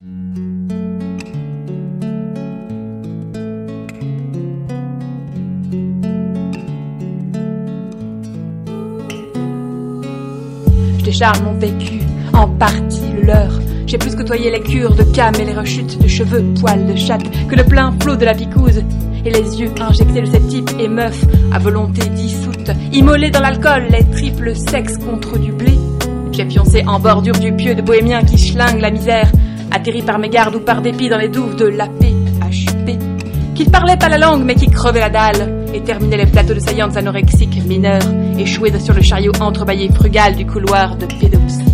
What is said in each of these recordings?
Je décharge mon vécu, en partie le leur. J'ai plus côtoyé les cures de cam et les rechutes de cheveux, poils de chatte, que le plein flot de la picouse. Et les yeux injectés de ces types et meufs, à volonté dissoute, immolés dans l'alcool, les triples sexes contre du blé. J'ai pioncé en bordure du pieu de bohémiens qui schlinguent la misère, atterri par mégarde ou par dépit dans les douves de l'AP, HUP, qui ne parlaient pas la langue mais qui crevaient la dalle, et terminaient les plateaux de saillantes anorexiques mineurs, échoués sur le chariot entrebâillé frugal du couloir de pédopsie.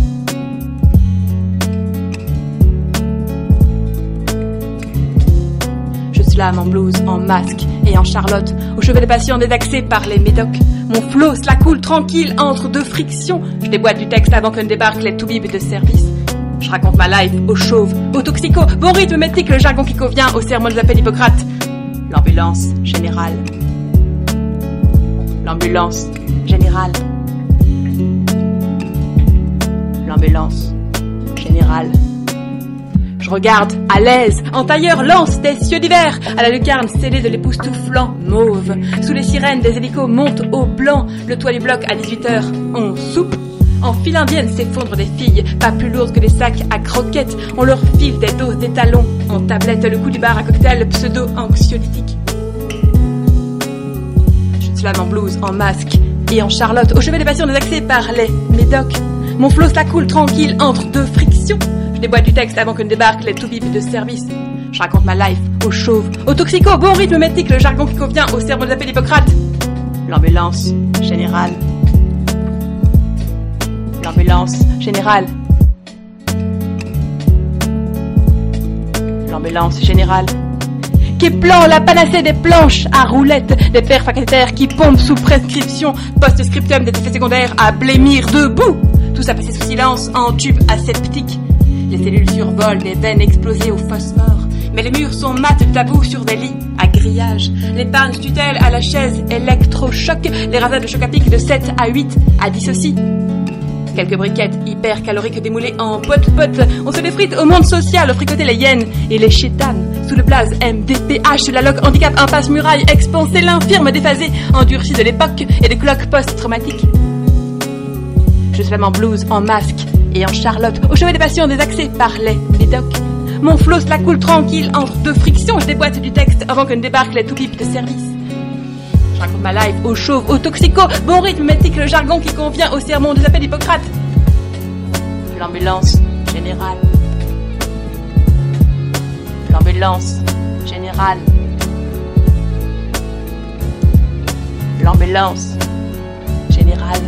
Je slame en blouse, en masque et en charlotte, aux cheveux des patients détaxés par les médocs. Mon flot la coule tranquille entre deux frictions. Je déboîte du texte avant que ne débarquent les toubibs de service. Je raconte ma life aux chauves, aux toxicos, bon rythme métique, le jargon qui convient au sermon des appels d'Hippocrate. L'ambulance générale. L'ambulance générale. L'ambulance générale. Je regarde, à l'aise, en tailleur lance des cieux d'hiver, à la lucarne scellée de l'époustouflant mauve. Sous les sirènes, des hélicos montent au blanc, le toit du bloc à 18h, on soupe. En file indienne s'effondrent des filles, pas plus lourdes que des sacs à croquettes. On leur file des doses d'étalons, en tablette, le coup du bar à cocktail pseudo-anxiolytique. Je slame en blouse, en masque et en charlotte, au chevet des patients désaxés par les médocs. Mon flot la coule tranquille entre deux frictions. Je déboîte du texte avant que ne débarquent les toubibs de service. Je raconte ma life aux chauves, aux toxicos, bon rythme métique, le jargon qui convient au sermon des appels d'Hippocrate. L'ambulance générale. L'ambulance générale. L'ambulance générale. Qui plan la panacée des planches à roulettes, des pères qui pompent sous prescription, post-scriptum des effets secondaires à blémir debout. Tout ça passé sous silence en tube aseptique. Les cellules survolent des veines explosées au phosphore. Mais les murs sont mat tabous sur des lits à grillage. L'épargne tutelle à la chaise électrochoc. Les rasades de choc à pic de 7 à 8 à 10 aussi. Quelques briquettes hyper caloriques démoulées en pote-pote. On se défrite au monde social, fricoter les hyènes et les chétanes. Sous le blaze MDPH, la loc handicap, impasse muraille, expansé, l'infirme déphasé, endurci de l'époque et des cloques post-traumatiques. Je slame en blouse, en masque et en charlotte, au chevet des patients désaxés par les médocs. Mon flot la coule tranquille entre deux frictions, je déboîte du texte avant que ne débarquent les toubibs de service. Je raconte ma life aux chauves, aux toxicos, bon rythme métique, le jargon qui convient au sermon des appels d'Hippocrate. L'ambulance générale. L'ambulance générale. L'ambulance générale.